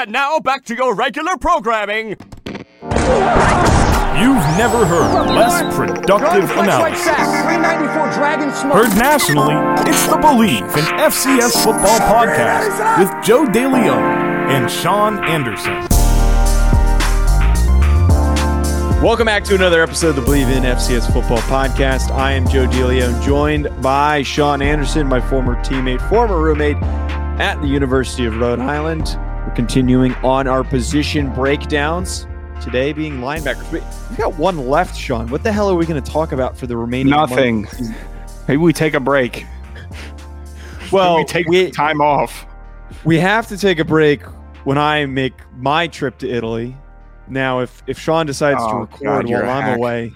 And now back to your regular programming. You've never heard less productive analysis. Heard nationally, it's the Bleav in FCS Football podcast with Joe DeLeon and Sean Anderson. Welcome back to another episode of the Bleav in FCS Football podcast. I am Joe DeLeon, joined by Sean Anderson, my former teammate, former roommate at the University of Rhode Island. We're continuing on our position breakdowns. Today being linebackers. We, got one left, Sean. What the hell are we going to talk about for the remaining? Nothing. month? Maybe we take a break. Well, we take we, time off. we have to take a break when I make my trip to Italy. Now, if if Sean decides to Oh, record God, while I'm hack. away,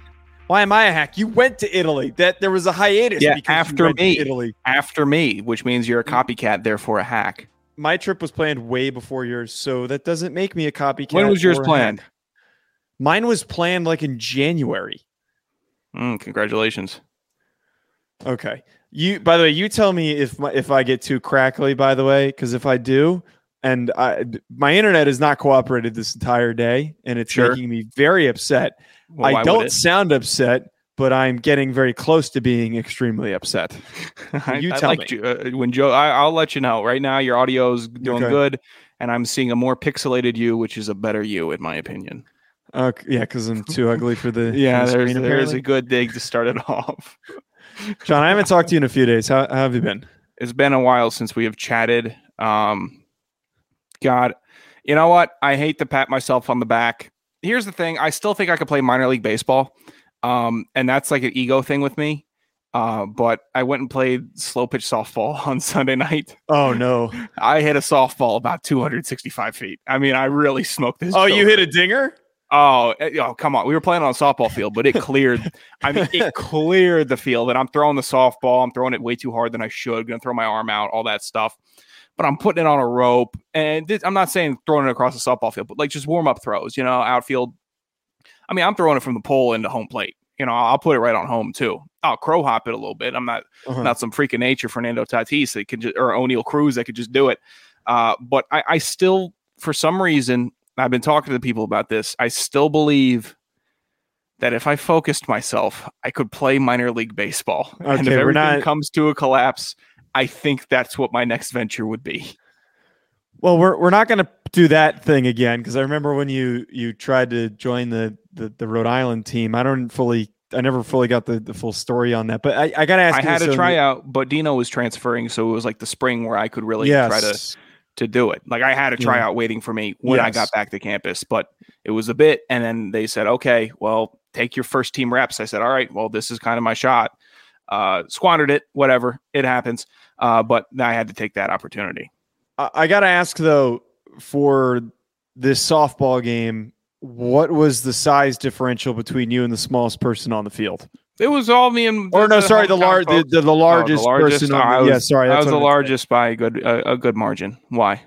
why am I a hack? You went to Italy. That there was a hiatus. Yeah, after to me. Italy. After me, which means you're a mm. copycat, therefore a hack. My trip was planned way before yours, so that doesn't make me a copycat. When was yours planned? hack. Mine was planned like in January. Mm, congratulations. Okay. You by the way, you tell me if my, if I get too crackly by the way, cuz if I do and I my internet has not cooperated this entire day and it's Sure. making me very upset. Well, I don't sound upset, but I'm getting very close to being extremely upset. You I tell liked me. you. Uh, when Joe, I, I'll let you know. Right now, your audio's doing Okay. good, and I'm seeing a more pixelated you, which is a better you, in my opinion. Okay, yeah, cuz I'm too ugly for the Yeah, the there's screen, there's a good dig to start it off. John, I haven't talked to you in a few days. How, how have you been? It's been a while since we have chatted. Um, God, you know what? I hate to pat myself on the back. Here's the thing: I still think I could play minor league baseball, um, and that's like an ego thing with me. Uh, but I went and played slow pitch softball on Sunday night. Oh no. I hit a softball about 265 feet. I mean, I really smoked this. Oh, you hit a dinger? Oh, oh, come on. We were playing on a softball field, but it cleared. I mean, it cleared the field, and I'm throwing the softball. I'm throwing it way too hard than I should. Going to throw my arm out, all that stuff. But I'm putting it on a rope, and this, I'm not saying throwing it across the softball field, but like just warm up throws. You know, outfield. I mean, I'm throwing it from the pole into home plate. You know, I'll put it right on home too. I'll crow hop it a little bit. I'm not Uh-huh. not some freak of nature Fernando Tatis that could just, or Oneil Cruz that could just do it. Uh, but I, I still, for some reason, I've been talking to people about this. I still believe that if I focused myself, I could play minor league baseball. and if Okay, everything not- comes to a collapse, I think that's what my next venture would be. Well, we're we're not going to do that thing again because I remember when you you tried to join the, the the Rhode Island team. I don't fully, I never fully got the, the full story on that. But I, I got to ask. I had a so- tryout, but Dino was transferring, so it was like the spring where I could really Yes. try to to do it. Like I had a Yeah. tryout waiting for me when I got back to campus, but it was a bit. And then they said, okay, well, take your first team reps. I said, all right, well, this is kind of my shot. Uh, squandered it, whatever, it happens. Uh, but I had to take that opportunity. I, I got to ask though for this softball game, what was the size differential between you and the smallest person on the field? It was all me and Or no, sorry, the large, the, the, the Oh, largest, person on. The, was, yeah, sorry, I was the I meant to say. largest by a good a, a good margin. Why?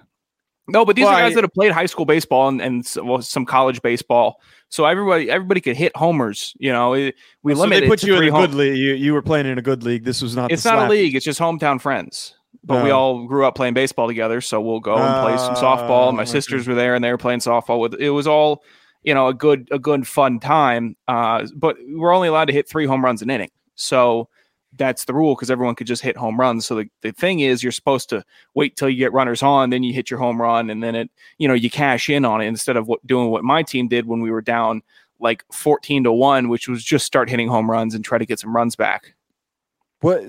No, but these Well, are guys I- that have played high school baseball and, and well, some college baseball. So everybody everybody could hit homers. You know, we So limited they put to you in a home- good league. You, you were playing in a good league. This was not. It's the not a league. It's just hometown friends. But we Oh. all grew up playing baseball together, so we'll go and play some softball. My Oh, okay. sisters were there, and they were playing softball. With it was all, you know, a good a good fun time. Uh, but we're only allowed to hit three home runs an inning, so that's the rule because everyone could just hit home runs. So the, the thing is, you're supposed to wait till you get runners on, then you hit your home run, and then it, you know, you cash in on it instead of what, doing what my team did when we were down like 14 to one, which was just start hitting home runs and try to get some runs back. What?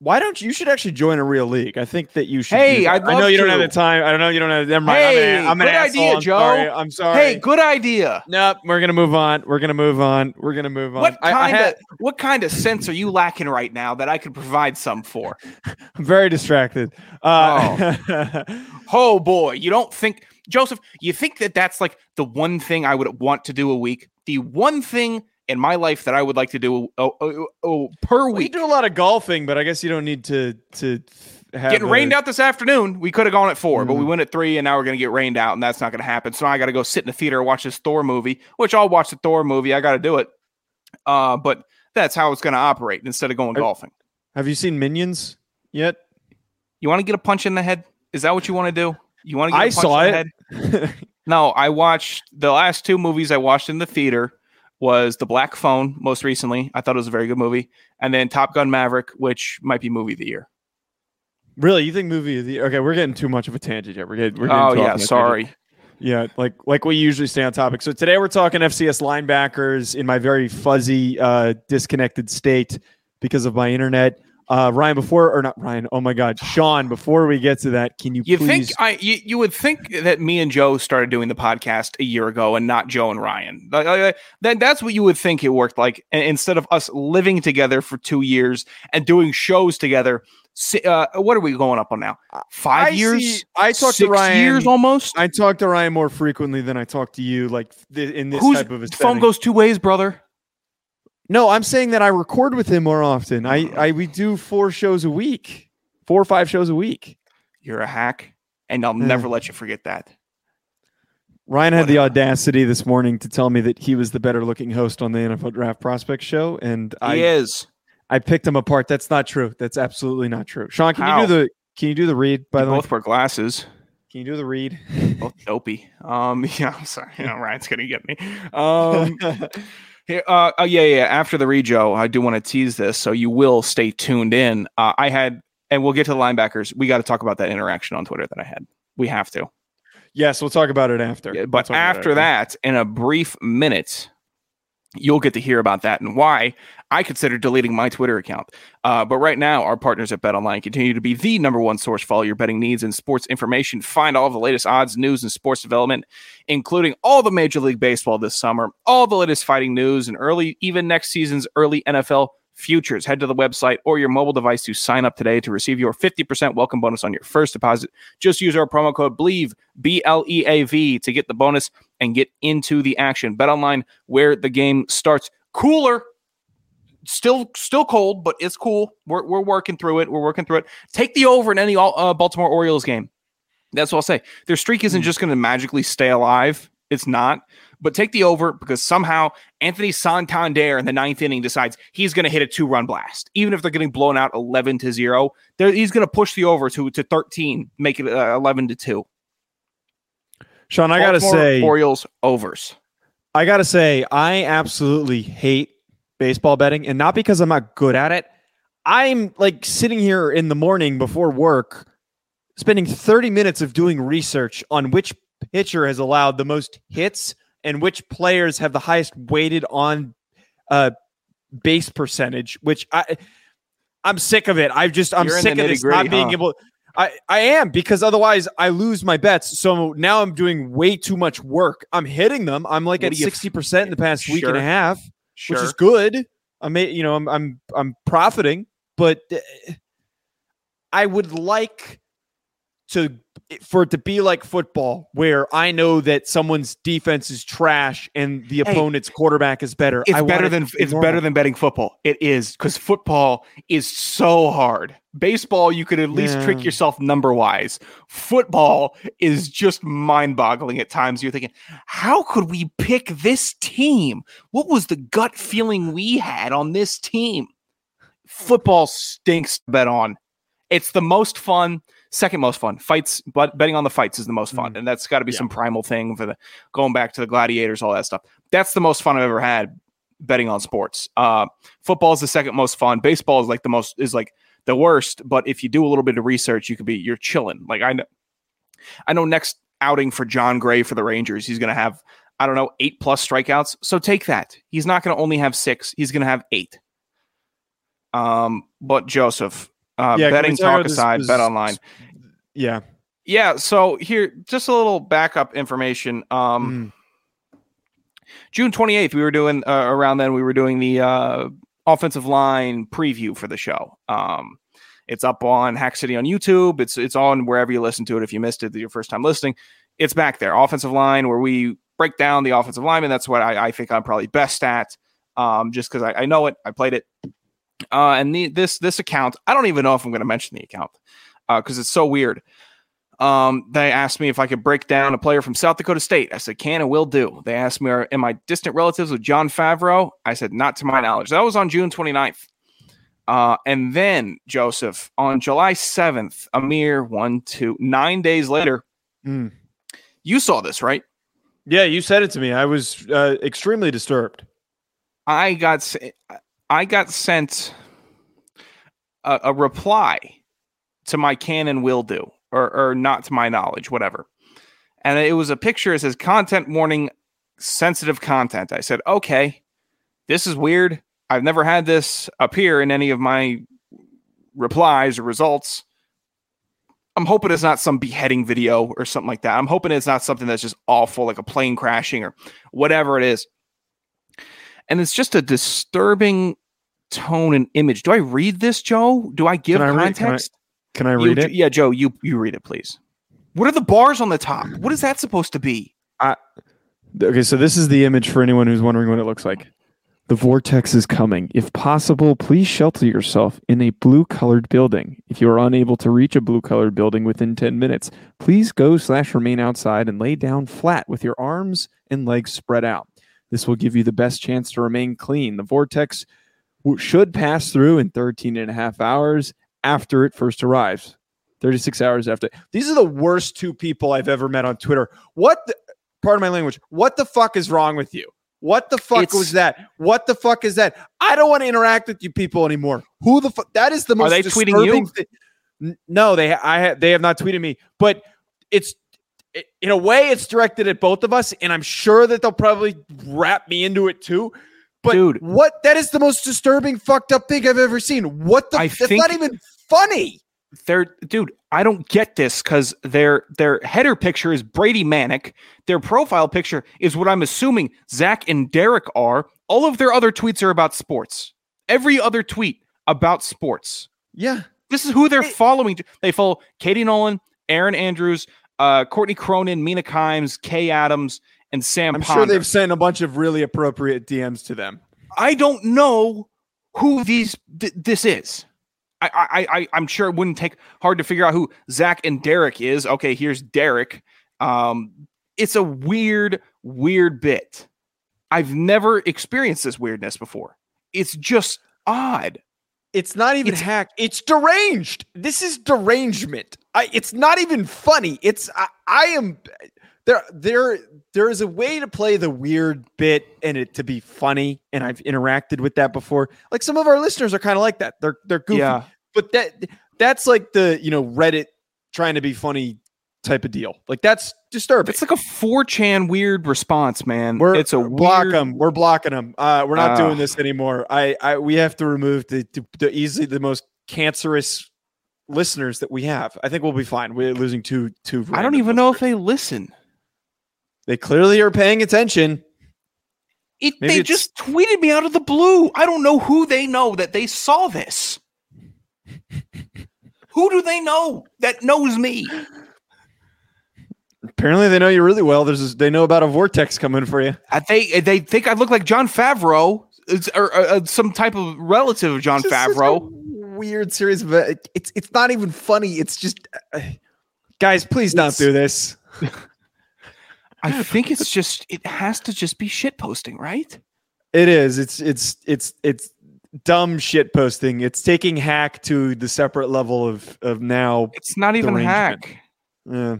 Why don't you, you should actually join a real league? I think that you should. Hey. I know you don't have the time. I don't know you don't have. Never mind. Hey, I'm, a, I'm an good asshole. idea, I'm Joe. Sorry. I'm sorry. Hey, good idea. Nope. We're gonna move on. We're gonna move on. We're gonna move on. What I- I kind had- of what kind of sense are you lacking right now that I could provide some for? I'm very distracted. Uh, Oh boy, you don't think Joseph? You think that that's like the one thing I would want to do a week? The one thing in my life that I would like to do oh, oh, oh, per week. we do a lot of golfing, but I guess you don't need to to have Getting a- rained out this afternoon. We could have gone at 4 but we Mhm. went at three, and now we're going to get rained out, and that's not going to happen. So I got to go sit in the theater and watch this Thor movie, which I'll watch the Thor movie. I got to do it. Uh, but that's how it's going to operate instead of going Are- golfing. Have you seen Minions yet? You want to get a punch in the head? Is that what you want to do? You want to? I saw it. no, I watched the last two movies I watched in the theater was The Black Phone most recently. I thought it was a very good movie, and then Top Gun Maverick, which might be movie of the year. Really, you think movie of the year? okay? We're getting too much of a tangent here. We're getting. We're getting oh yeah, sorry. Tangent. Yeah, like like we usually stay on topic. So today we're talking FCS linebackers in my very fuzzy, uh, disconnected state because of my internet. Uh, Ryan, before or not Ryan? Oh my God, Sean. Before we get to that, can you? You please... think I? You, you would think that me and Joe started doing the podcast a year ago, and not Joe and Ryan. Like, that, that's what you would think it worked like. Instead of us living together for two years and doing shows together, uh, what are we going up on now? Five I years? See, I talked to Ryan years almost. I talk to Ryan more frequently than I talk to you. Like th- in this Who's, type of a phone goes two ways, brother. No, I'm saying that I record with him more often. I, I we do four shows a week, four or five shows a week. You're a hack, and I'll never let you forget that. Ryan had the audacity this morning to tell me that he was the better looking host on the NFL Draft Prospect Show, and he I is. I picked him apart. That's not true. That's absolutely not true. Sean, can How? you do the can you do the read? By the way, both wear glasses. can you do the read? Both dopey. Um, yeah, I'm sorry. You know, Ryan's gonna get me. Um, here, uh, oh yeah, yeah. After the read, Joe, I do want to tease this, so you will stay tuned in. Uh, I had, and we'll get to the linebackers. We got to talk about that interaction on Twitter that I had. We have to. yes, we'll talk about it after. Yeah, We'll but about it after that, in a brief minute, you'll get to hear about that and why I consider deleting my Twitter account. Uh, but right now, our partners at BetOnline continue to be the number one source for all your betting needs and sports information. Find all of the latest odds, news, and sports development, including all the Major League Baseball this summer, all the latest fighting news, and early, even next season's early NFL futures. Head to the website or your mobile device to sign up today to receive your 50% welcome bonus on your first deposit. Just use our promo code BLEAV, B L E A V, to get the bonus and get into the action. Bet online where the game starts. Cooler. Still, still cold, but it's cool. We're, we're working through it. We're working through it. Take the over in any uh, Baltimore Orioles game. That's what I'll say. Their streak isn't just going to magically stay alive. It's not. But take the over because somehow Anthony Santander in the ninth inning decides he's going to hit a two run blast. Even if they're getting blown out 11 to 0, he's going to push the over to, to 13, make it uh, 11 to 2. Sean, I gotta say, Orioles overs. I gotta say, I absolutely hate baseball betting, and not because I'm not good at it. I'm like sitting here in the morning before work, spending 30 minutes of doing research on which pitcher has allowed the most hits and which players have the highest weighted on uh, base percentage. Which I, I'm sick of it. I just I'm You're sick of this not being huh? able. I, I am because otherwise I lose my bets. So now I'm doing way too much work. I'm hitting them. I'm like What at sixty percent in the past week and a half, Sure. which is good. I may, you know, I'm I'm I'm profiting, but uh, I would like to for it to be like football, where I know that someone's defense is trash and the Hey, opponent's quarterback is better. it's I better than it's normal. better than betting football. It is because football is so hard. Baseball, you could at least trick yourself number wise. Football is just mind boggling at times. You're thinking, how could we pick this team? What was the gut feeling we had on this team? Football stinks to bet on. It's the most fun, second most fun. Fights, but betting on the fights is the most fun, and that's got to be Yeah. some primal thing for the going back to the gladiators, all that stuff. That's the most fun I've ever had betting on sports. Uh, football is the second most fun. Baseball is like the most is like the worst. But if you do a little bit of research, you could be you're chilling. Like I know, I know next outing for Jon Gray for the Rangers, he's going to have I don't know eight plus strikeouts. So take that. He's not going to only have six. He's going to have eight. Um, but Joseph, uh, Yeah, betting talk talk this- aside, this- bet online. Yeah. Yeah. So here, just a little backup information. Um, Mm. June 28th, we were doing uh, around then, we were doing the uh, offensive line preview for the show. Um, it's up on Hack City on YouTube. It's it's on wherever you listen to it. If you missed it your first time listening, it's back there. Offensive line, where we break down the offensive lineman. That's what I, I think I'm probably best at, um, just because I, I know it. I played it. Uh, and the, this this account, I don't even know if I'm going to mention the account uh, because it's so weird. Um, they asked me if I could break down a player from South Dakota State. I said, can and will do. They asked me, are, am I distant relatives with Jon Favreau? I said, not to my knowledge. That was on June 29th. Uh, and then, Joseph, on July 7th, a mere one, two, nine days later, Mm. You saw this, right? Yeah, you said it to me. I was uh, extremely disturbed. I got I got sent a, a reply to my Canon will do, or or not to my knowledge, whatever. And it was a picture. It says content warning, sensitive content. I said, okay, this is weird. I've never had this appear in any of my replies or results. I'm hoping it's not some beheading video or something like that. I'm hoping it's not something that's just awful, like a plane crashing or whatever it is. And it's just a disturbing tone and image. Do I read this, Joe? Do I give Can I read- context? Can I You- read it? Yeah, Joe, you you read it, please. What are the bars on the top? What is that supposed to be? Okay, so this is the image for anyone who's wondering what it looks like. The vortex is coming. If possible, please shelter yourself in a blue colored building. If you are unable to reach a blue colored building within 10 minutes, please go slash remain outside and lay down flat with your arms and legs spread out. This will give you the best chance to remain clean. The vortex should pass through in 13 and a half hours after it first arrives. 36 hours after. These are the worst two people I've ever met on Twitter. What the, pardon my language. What the fuck is wrong with you? What the fuck It's- was that? What the fuck is that? I don't want to interact with you people anymore. Who the fuck? That is the most Are they tweeting you? no, they I they have not tweeted me, but it's it, in a way it's directed at both of us, and I'm sure that they'll probably wrap me into it too. But Dude. what? That is the most disturbing, fucked up thing I've ever seen. What the? I that's not even funny. They're dude, I don't get this because their their header picture is Brady Manek. Their profile picture is what I'm assuming Zach and Derek are. All of their other tweets are about sports. Every other tweet about sports. Yeah. This is who they're It- following. They follow Katie Nolan, Erin Andrews, uh, Courtney Cronin, Mina Kimes, Kay Adams, and Sam I'm Ponder. sure they've sent a bunch of really appropriate DMs to them. I don't know who these th- this is. I, I I I'm sure it wouldn't take hard to figure out who Zach and Derek is. Okay, here's Derek. Um, it's a weird, weird bit. I've never experienced this weirdness before. It's just odd. It's not even It's- hack. It's deranged. This is derangement. I, it's not even funny. It's I, I am there. There there is a way to play the weird bit and it to be funny. And I've interacted with that before. Like some of our listeners are kind of like that. They're they're goofy. Yeah. But that that's like the you know Reddit trying to be funny type of deal. Like that's disturbing. It's like a 4chan weird response, man. We're it's a block weird, them. We're blocking them. Uh, we're not Ah. doing this anymore. I, I, we have to remove the, the, the easily the most cancerous listeners that we have. I think we'll be fine. We're losing two, two. I don't even know if they listen. they clearly are paying attention. It, Maybe they it's- just tweeted me out of the blue. I don't know who they know that they saw this. who do they know that knows me? Apparently, they know you really well. There's, this, they know about a vortex coming for you. Uh, They they think I look like Jon Favreau It's- or, or, uh, some type of relative of Jon It's just such a Favreau. weird series of uh, it's, it's not even funny. It's just, uh, guys, please don't It's- do this. I think it's just it has to just be shit posting, right? It is. It's, it's, it's, it's dumb shit posting. It's taking hack to the separate level of, of now. It's not even hack. Yeah.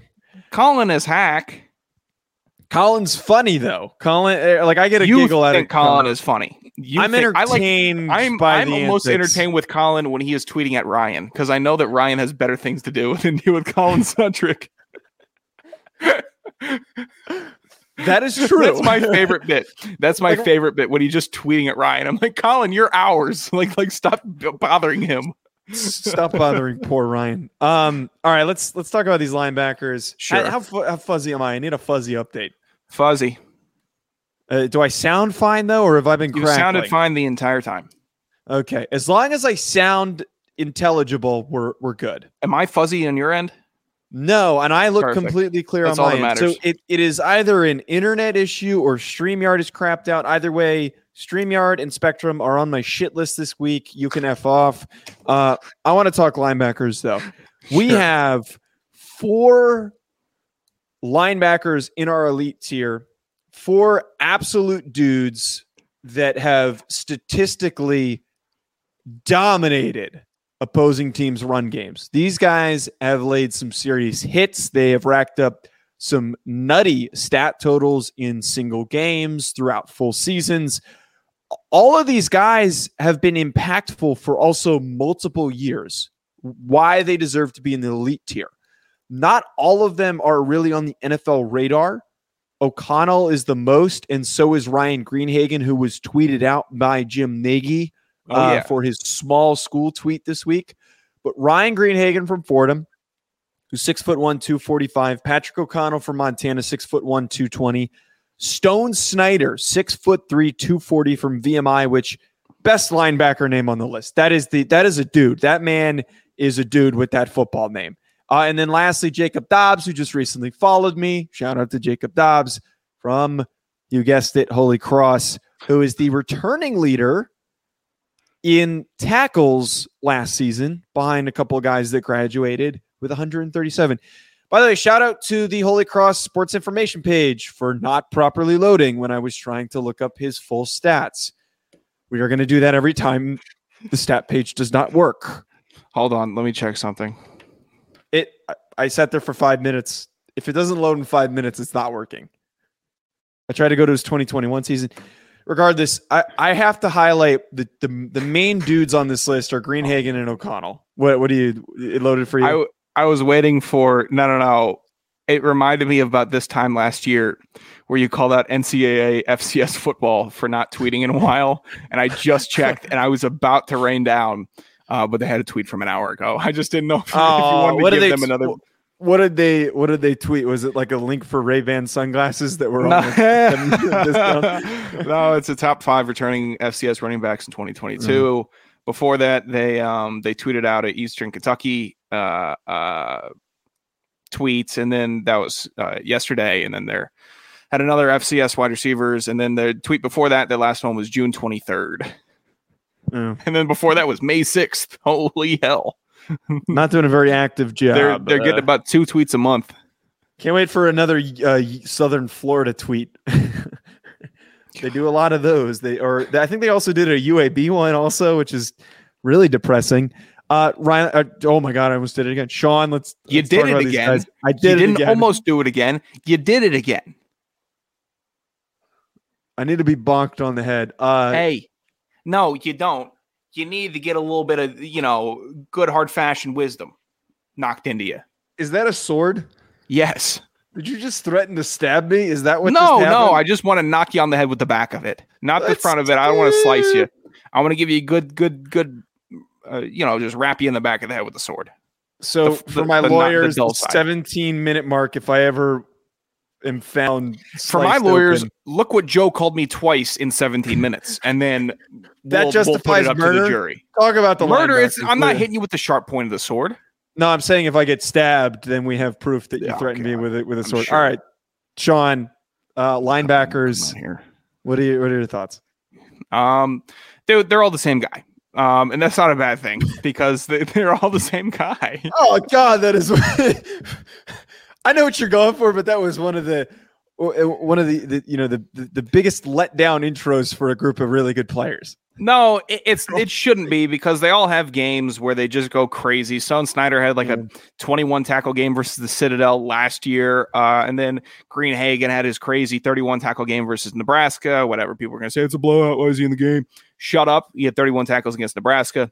Colin is hack. Colin's funny though. Colin, eh, like I get a you giggle out of think Colin is funny. You I'm think- I like entertained I'm by I'm the almost antics. entertained with Colin when he is tweeting at Ryan because I know that Ryan has better things to do than deal with Colin Centric. That is true. That's my favorite bit. That's my favorite bit when he's just tweeting at Ryan. I'm like, Colin, you're ours. Like, like stop bothering him. Stop bothering poor Ryan. Um. All right. Let's let's talk about these linebackers. Sure. How, how, how fuzzy am I? I need a fuzzy update. Fuzzy, Uh, do I sound fine though, or have I been you crackling? sounded fine the entire time. Okay. As long as I sound intelligible, we're we're good. Am I fuzzy on your end? No, and I look Perfect. completely clear That's on all my that end. So it, it is either an internet issue or StreamYard is crapped out. Either way, StreamYard and Spectrum are on my shit list this week. You can F off. Uh, I want to talk linebackers though. We Sure. have four linebackers in our elite tier, four absolute dudes that have statistically dominated opposing teams' run games. These guys have laid some serious hits. They have racked up some nutty stat totals in single games throughout full seasons. All of these guys have been impactful for also multiple years. Why they deserve to be in the elite tier. Not all of them are really on the NFL radar. O'Connell is the most, and so is Ryan Greenhagen, who was tweeted out by Jim Nagy oh, uh, yeah. for his small school tweet this week. But Ryan Greenhagen from Fordham, who's six foot one, 245. Patrick O'Connell from Montana, six foot one, 220. Stone Snyder, six foot three, 240 from VMI, which best linebacker name on the list. That is the that is a dude. That man is a dude with that football name. Uh, and then lastly, Jacob Dobbs, who just recently followed me. Shout out to Jacob Dobbs from, you guessed it, Holy Cross, who is the returning leader in tackles last season behind a couple of guys that graduated with 137. By the way, shout out to the Holy Cross Sports Information page for not properly loading when I was trying to look up his full stats. We are going to do that every time the stat page does not work. Hold on, let me check something. It I sat there for 5 minutes. If it doesn't load in 5 minutes, it's not working. I tried to go to his 2021 season. Regardless, I, I have to highlight the, the the main dudes on this list are Greenhagen and O'Connell. What what do you it loaded for you? I was waiting for no, no, no. It reminded me about this time last year where you called out NCAA FCS football for not tweeting in a while, and I just checked and I was about to rain down, uh, but they had a tweet from an hour ago. I just didn't know if, oh, if you wanted what to give them another. What did they What did they tweet? Was it like a link for Ray Ban sunglasses that were no. on? The, no, it's a top five returning FCS running backs in 2022. Mm-hmm. Before that, they um, they tweeted out at Eastern Kentucky uh, uh, tweets, and then that was uh, yesterday, and then there had another FCS wide receivers, and then the tweet before that, the last one was June 23rd, mm. and then before that was May 6th. Holy hell! Not doing a very active job. They're, they're getting uh, about two tweets a month. Can't wait for another uh, Southern Florida tweet. they do a lot of those. They or I think they also did a UAB one also, which is really depressing. Uh, Ryan. Uh, oh my God, I almost did it again. Sean, let's. You let's did it again. I did. You didn't again. almost do it again. You did it again. I need to be bonked on the head. Uh, hey, no, you don't. You need to get a little bit of you know good hard fashioned wisdom knocked into you. Is that a sword? Yes. Did you just threaten to stab me? Is that what? No, no. I just want to knock you on the head with the back of it, not the front of it. I don't want to slice you. I want to give you a good, good, good uh, you know, just wrap you in the back of the head with a sword. So the, for my the, lawyers, the 17 minute mark, if I ever am found for my lawyers, open, look what Joe called me twice in 17 minutes, and then that we'll, justifies we'll murder. The jury. Talk about the murder. It's, I'm not hitting you with the sharp point of the sword. No, I'm saying if I get stabbed, then we have proof that you yeah, threatened okay. me with it with a sword. Sure. All right, Sean, uh, linebackers. Here. What are you? What are your thoughts? Um, they they're all the same guy. Um, and that's not a bad thing because they, they're all the same guy. Oh God, that is. I know what you're going for, but that was one of the one of the, the you know the, the, the biggest letdown intros for a group of really good players. No, it, it's it shouldn't be because they all have games where they just go crazy. Stone Snyder had like a 21 tackle game versus the Citadel last year, uh, and then Greenhagen had his crazy 31 tackle game versus Nebraska. Whatever people are going to say, it's a blowout. Why is he in the game? Shut up. He had 31 tackles against Nebraska.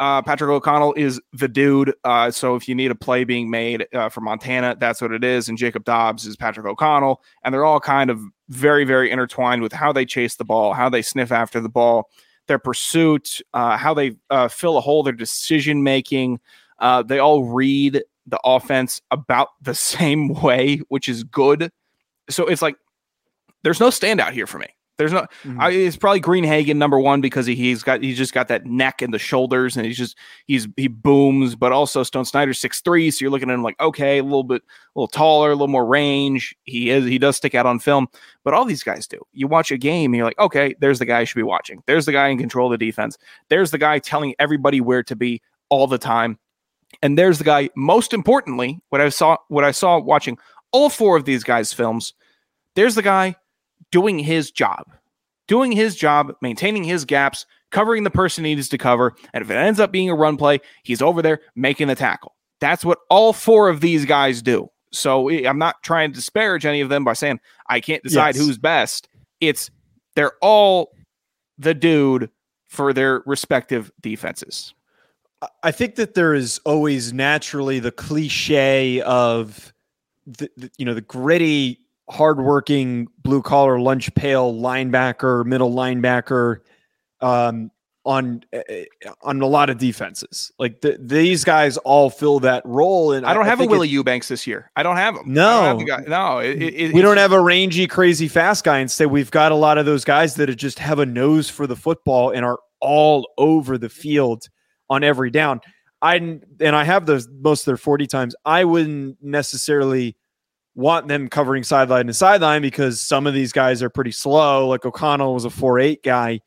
Uh, Patrick O'Connell is the dude. Uh, so if you need a play being made uh, for Montana, that's what it is. And Jacob Dobbs is Patrick O'Connell. And they're all kind of very, very intertwined with how they chase the ball, how they sniff after the ball, their pursuit, uh, how they uh, fill a hole, their decision making. Uh, they all read the offense about the same way, which is good. So it's like there's no standout here for me. There's no. Mm-hmm. I, it's probably Greenhagen number one because he, he's got he's just got that neck and the shoulders and he's just he's he booms. But also Stone Snyder six three, so you're looking at him like okay, a little bit a little taller, a little more range. He is he does stick out on film, but all these guys do. You watch a game and you're like okay, there's the guy you should be watching. There's the guy in control of the defense. There's the guy telling everybody where to be all the time. And there's the guy. Most importantly, what I saw what I saw watching all four of these guys' films. There's the guy doing his job, doing his job, maintaining his gaps, covering the person he needs to cover. And if it ends up being a run play, he's over there making the tackle. That's what all four of these guys do. So eh, I'm not trying to disparage any of them by saying I can't decide yes. who's best. It's they're all the dude for their respective defenses. I think that there is always naturally the cliche of the, the you know the gritty, hardworking, blue collar, lunch pail linebacker, middle linebacker, um, on uh, on a lot of defenses. Like the, these guys all fill that role. And I don't I, have I a Willie Eubanks this year. I don't have him. No, have no. It, it, we don't have a rangy, crazy, fast guy. Instead, we've got a lot of those guys that just have a nose for the football and are all over the field on every down. I and I have those most of their forty times. I wouldn't necessarily want them covering sideline to sideline because some of these guys are pretty slow. Like O'Connell was a four eight guy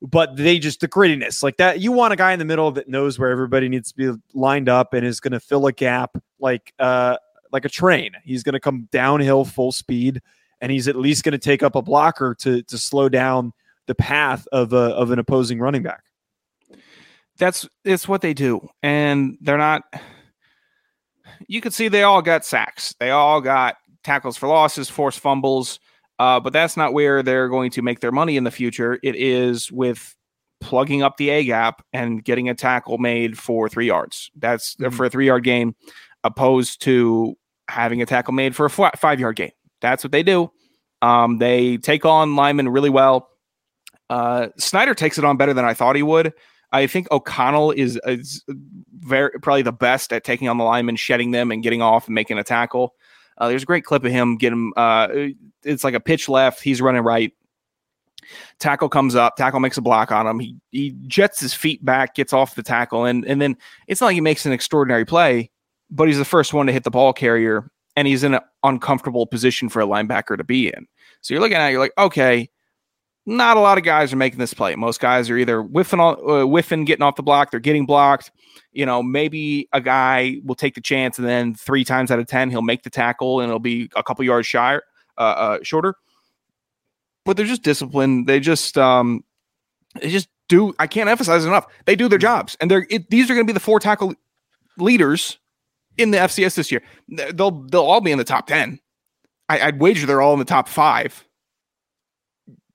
but they just the grittiness like that. You want a guy in the middle that knows where everybody needs to be lined up and is going to fill a gap like uh like a train. He's going to come downhill full speed and he's at least going to take up a blocker to to slow down the path of a, of an opposing running back. That's it's what they do, and they're not. You could see they all got sacks. They all got tackles for losses, forced fumbles. Uh, but that's not where they're going to make their money in the future. It is with plugging up the A gap and getting a tackle made for three yards. That's mm-hmm. for a three yard game, opposed to having a tackle made for a five yard game. That's what they do. Um, they take on linemen really well. Uh, Snyder takes it on better than I thought he would. I think O'Connell is, is very probably the best at taking on the linemen, shedding them, and getting off and making a tackle. Uh, there's a great clip of him getting. Uh, it's like a pitch left. He's running right. Tackle comes up. Tackle makes a block on him. He he jets his feet back, gets off the tackle, and and then it's not like he makes an extraordinary play, but he's the first one to hit the ball carrier, and he's in an uncomfortable position for a linebacker to be in. So you're looking at it, you're like, okay, not a lot of guys are making this play. Most guys are either whiffing, uh, whiffing, getting off the block, they're getting blocked you know, maybe a guy will take the chance and then three times out of 10, he'll make the tackle and it'll be a couple yards shy, uh, uh, shorter. But they're just disciplined. They just, um, they just do. I can't emphasize enough. They do their jobs, and they're it, these are going to be the four tackle leaders in the FCS this year. They'll they'll all be in the top ten. I, would wager they're all in the top five.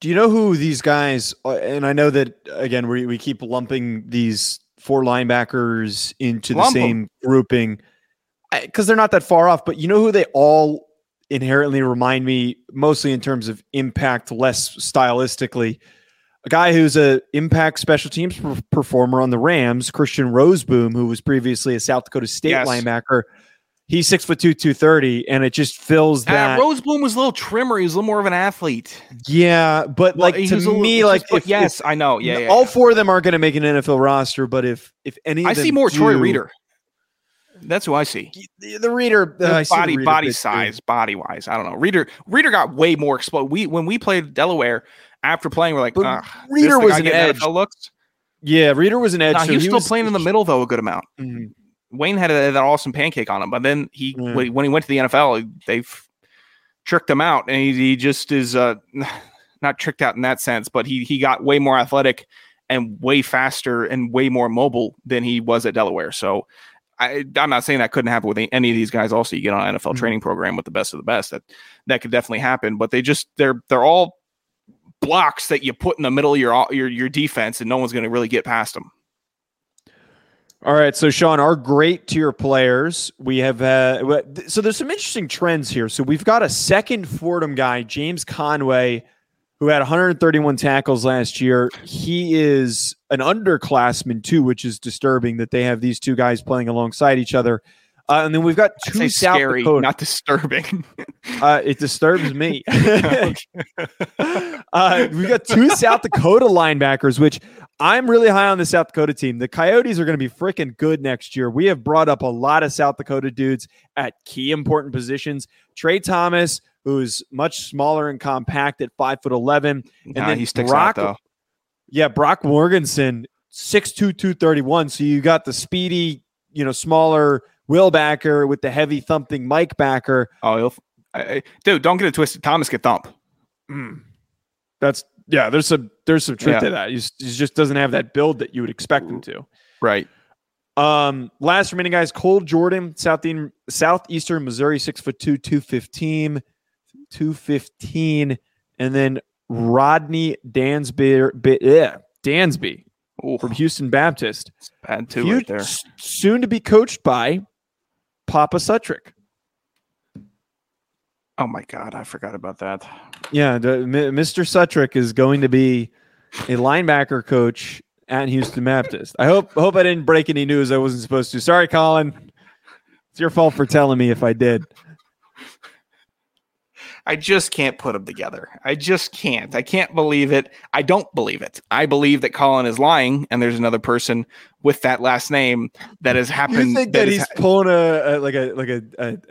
Do you know who these guys? Uh, and I know that again, we we keep lumping these four linebackers into the same them. grouping because they're not that far off. But you know who they all inherently remind me, mostly in terms of impact, less stylistically. A guy who's a impact special teams performer on the Rams, Christian Rozeboom, who was previously a South Dakota State yes. linebacker. He's six foot two, two thirty, and it just fills that. Uh, Rozeboom was a little trimmer. He was a little more of an athlete. Yeah, but well, like to me, like if, yes, if, I know. Yeah, yeah all yeah. four of them aren't going to make an NFL roster. But if if any, I see more do, Troy Reeder. That's who I see. The, the Reeder, uh, body, the Reeder body size, body wise. I don't know. Reeder, Reeder got way more explode. We when we played Delaware after playing, we're like, Reeder was an edge. Looks. Yeah, Reeder was an edge. Nah, so he was still was, playing in the middle though a good amount. Mm-hmm. Wayne had a, that awesome pancake on him, but then he mm. when he went to the NFL, they've tricked him out, and he, he just is uh, not tricked out in that sense, but he he got way more athletic and way faster and way more mobile than he was at Delaware. So I, am not saying that couldn't happen with any of these guys. Also, you get on an NFL mm-hmm. training program with the best of the best. That that could definitely happen. But they just they're they're all blocks that you put in the middle of your your your defense, and no one's going to really get past them. All right, so Sean, our great tier players, we have uh, so there's some interesting trends here. So we've got a second Fordham guy, James Conway, who had 131 tackles last year. He is an underclassman too, which is disturbing that they have these two guys playing alongside each other. Uh, and then we've got two South scary, Dakota. Not disturbing. uh, it disturbs me. uh, we've got two South Dakota linebackers, which I'm really high on the South Dakota team. The Coyotes are going to be freaking good next year. We have brought up a lot of South Dakota dudes at key important positions. Trey Thomas, who's much smaller and compact at five foot eleven, and nah, then he sticks Brock, out though. Yeah, Brock Mogensen, six two two thirty one. So you got the speedy, you know, smaller Will Backer with the heavy thumping Mike Backer. Oh, he'll, I, dude, don't get it twisted. Thomas get thump. Mm. That's yeah. There's some there's some truth yeah. to that. He just, he just doesn't have that build that you would expect him to. Right. Um, last remaining guys: Cole Jordan, Southeastern Southeastern Missouri, six foot two, two fifteen, two fifteen, and then Rodney Dansby, yeah, Dansby Ooh. from Houston Baptist. It's bad too, right there. Soon to be coached by Papa Sutrick. Oh my God, I forgot about that. Yeah, the, Mr. Sutrick is going to be a linebacker coach at Houston Baptist. I hope hope I didn't break any news I wasn't supposed to. Sorry, Colin. It's your fault for telling me if I did. I just can't put them together. I just can't. I can't believe it. I don't believe it. I believe that Colin is lying, and there's another person with that last name that has happened. You think that, that he's ha- pulling a, a, like a like a,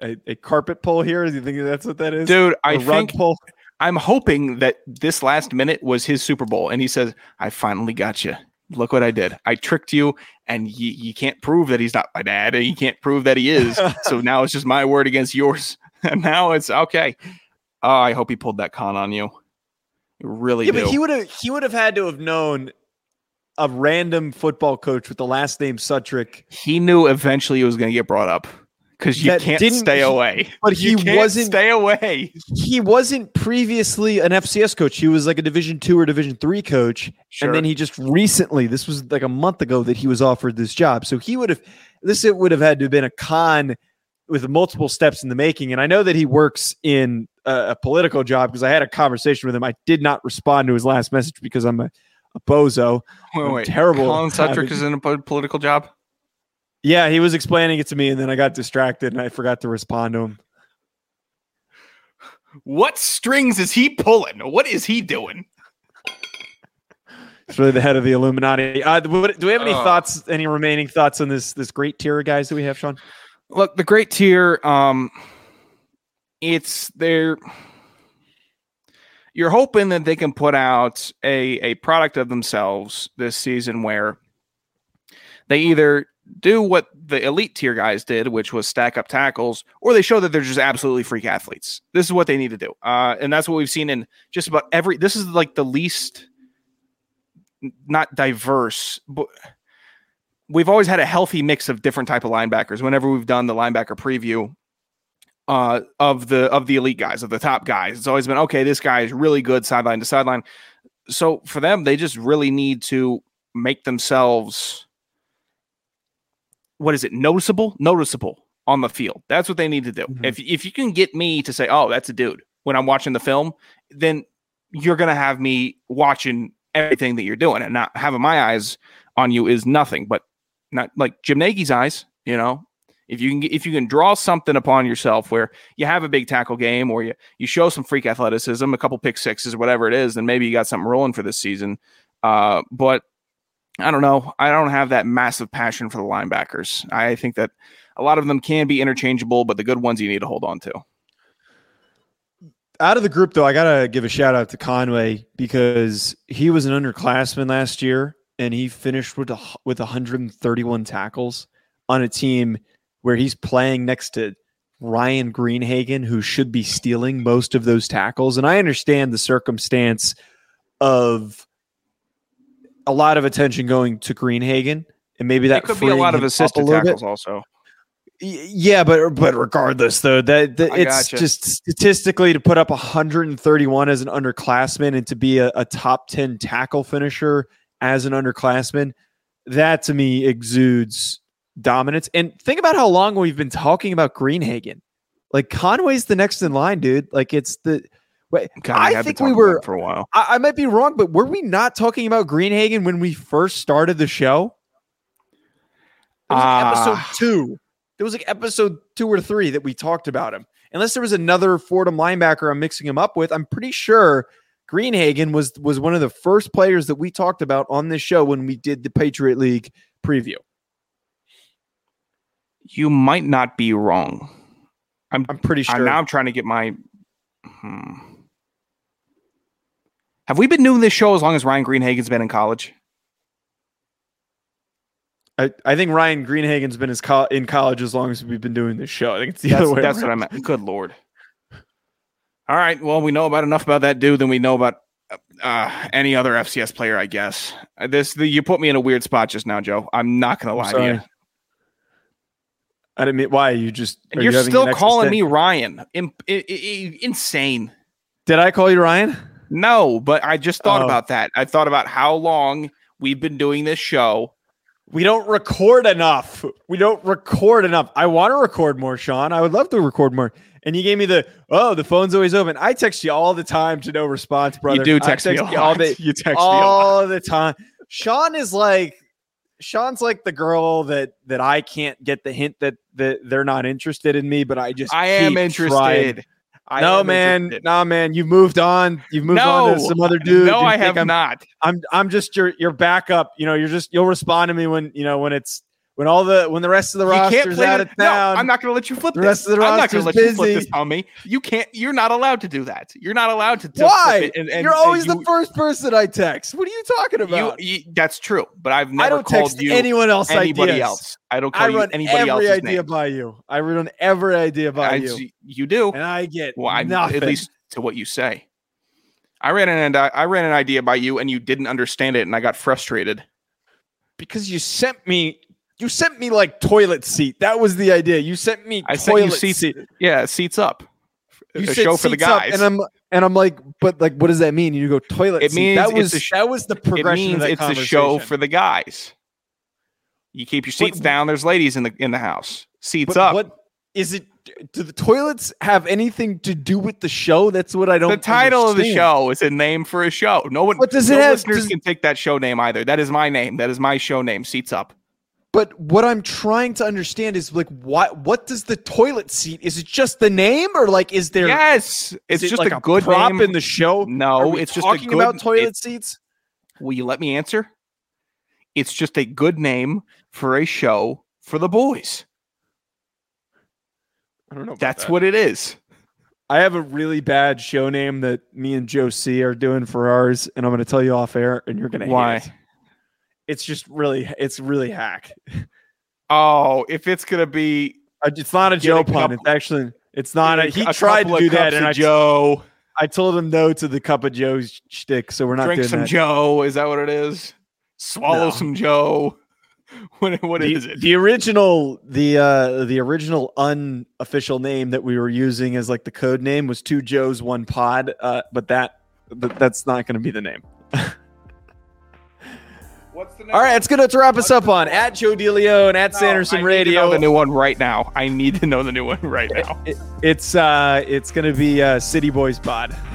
a, a carpet pull here? Do you think that's what that is, dude? I think pull? I'm hoping that this last minute was his Super Bowl, and he says, "I finally got you. Look what I did. I tricked you, and you, you can't prove that he's not my dad, and you can't prove that he is. so now it's just my word against yours." And now it's okay. Oh, I hope he pulled that con on you. really yeah, do. but he would have he would have had to have known a random football coach with the last name Sutrick. He knew eventually it was going to get brought up because you can't stay away. But he wasn't stay away. He wasn't previously an FCS coach. He was like a Division two or Division three coach, sure. and then he just recently, this was like a month ago, that he was offered this job. So he would have this it would have had to have been a con with multiple steps in the making. And I know that he works in a, a political job because I had a conversation with him. I did not respond to his last message because I'm a, a bozo. Wait, wait. Terrible. Colin Sutrick is in a political job. Yeah, he was explaining it to me, and then I got distracted and I forgot to respond to him. What strings is he pulling? What is he doing? It's really the head of the Illuminati. Uh, do we have any uh, thoughts? Any remaining thoughts on this this great tier of guys that we have, Sean? Look, the great tier. Um, it's there. You're hoping that they can put out a a product of themselves this season where they either do what the elite tier guys did, which was stack up tackles, or they show that they're just absolutely freak athletes. This is what they need to do, uh, and that's what we've seen in just about every. This is like the least not diverse, but we've always had a healthy mix of different type of linebackers. Whenever we've done the linebacker preview, uh, of the of the elite guys, of the top guys. It's always been okay. This guy is really good sideline to sideline. So for them, they just really need to make themselves what is it noticeable, noticeable on the field. That's what they need to do. Mm-hmm. If if you can get me to say, "Oh, that's a dude," when I'm watching the film, then you're gonna have me watching everything that you're doing, and not having my eyes on you is nothing. But not like Jim Nagy's eyes, you know. If you can if you can draw something upon yourself where you have a big tackle game or you you show some freak athleticism, a couple pick sixes, whatever it is, then maybe you got something rolling for this season. Uh, but I don't know. I don't have that massive passion for the linebackers. I think that a lot of them can be interchangeable, but the good ones you need to hold on to. Out of the group, though, I gotta give a shout out to Conway because he was an underclassman last year and he finished with a, with 131 tackles on a team where he's playing next to Ryan Greenhagen, who should be stealing most of those tackles. And I understand the circumstance of a lot of attention going to Greenhagen, and maybe that it could be a lot of assisted tackles bit. also. Yeah, but but regardless, though, that, that it's gotcha. just statistically to put up 131 as an underclassman and to be a, a top 10 tackle finisher as an underclassman, that to me exudes dominance. And think about how long we've been talking about Greenhagen. Like Conway's the next in line, dude. Like it's the. Wait, God, I think we were for a while. I, I, might be wrong, but were we not talking about Greenhagen when we first started the show? It was like uh, episode two. It was like episode two or three that we talked about him. Unless there was another Fordham linebacker I'm mixing him up with, I'm pretty sure Greenhagen was was one of the first players that we talked about on this show when we did the Patriot League preview you might not be wrong. I'm, I'm pretty sure. I'm, now I'm trying to get my. Hmm. Have we been doing this show as long as Ryan Greenhagen's been in college? I, I think Ryan Greenhagen's been co- in college as long as we've been doing this show. I think it's the that's, other way. That's around. what I meant. Good lord. All right. Well, we know about enough about that dude than we know about uh, any other FCS player, I guess. Uh, this the, you put me in a weird spot just now, Joe. I'm not gonna lie to you. I didn't mean why you just. And you're you still calling me Ryan. In, in, in, insane. Did I call you Ryan? No, but I just thought oh. about that. I thought about how long we've been doing this show. We don't record enough. We don't record enough. I want to record more, Sean. I would love to record more. And you gave me the oh, the phone's always open. I text you all the time to no response, brother. You do text, text me all the you text me all the time. Sean is like Sean's like the girl that that I can't get the hint that that they're not interested in me, but I just I am interested. Trying. I no man, interested. no man. You've moved on. You've moved no, on to some other dude. No, I have I'm, not. I'm I'm just your your backup. You know, you're just you'll respond to me when you know when it's when all the when the rest of the roster's out of town, no, I'm not going to let you flip. The this. rest of the roster's I'm not going to let busy. you flip this on me. You can't. You're not allowed to do that. You're not allowed to. to Why? And, and, you're always you, the first person I text. What are you talking about? You, you, that's true, but I've never I don't called text you anyone else. Anybody ideas. else? I don't call I run anybody every idea name. by you. I run every idea by I, you. You do, and I get well, I, nothing. At least to what you say. I ran an I ran an idea by you, and you didn't understand it, and I got frustrated because you sent me you sent me like toilet seat. That was the idea. You sent me I sent you seats, seat. Yeah, seats up. You a show for the guys. and I'm and I'm like, but like, what does that mean? You go toilet. It means that was sh- that was the progression. It means it's a show for the guys. You keep your seats but, down. There's ladies in the in the house. Seats up. What is it? Do the toilets have anything to do with the show? That's what I don't. The title understand. of the show is a name for a show. No one. What does no it have? Listeners does, can take that show name either. That is my name. That is my show name. Seats up. But what I'm trying to understand is like what what does the toilet seat? Is it just the name or like is there Yes. It's it just like a, a good prop name in the show. No, it's just talking good, about toilet it, seats. Will you let me answer? It's just a good name for a show for the boys. I don't know. That's that. what it is. I have a really bad show name that me and Joe C are doing for ours, and I'm going to tell you off air, and you're going to why it's just really it's really hack. Oh, if it's gonna be, uh, it's not a Joe a pun. Couple, it's actually it's not a. He a tried to do that, and I Joe. I told him no to the cup of Joe shtick, so we're not drink some that. Joe. Is that what it is? Swallow no. some Joe. what, what the, is it? The original, the uh, the original unofficial name that we were using as like the code name was two Joes, one pod. Uh, but that, that's not going to be the name. What's the All right, it's gonna wrap us up on at Joe DeLeon and at no, Sanderson Radio. the new one right now. I need to know the new one right now. It, it, it's uh, it's gonna be uh, City Boys Pod.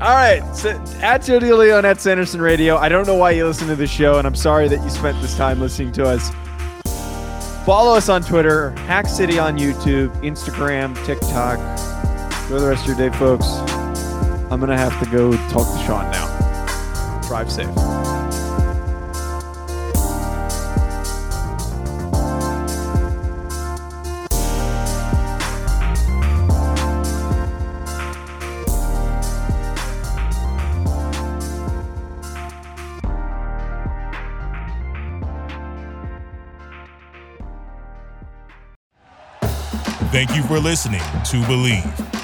All right, so at Joe DeLeon at Sanderson Radio. I don't know why you listen to the show, and I'm sorry that you spent this time listening to us. Follow us on Twitter, Hack City on YouTube, Instagram, TikTok. Enjoy the rest of your day, folks. I'm going to have to go talk to Sean now. Drive safe. Thank you for listening to Bleav.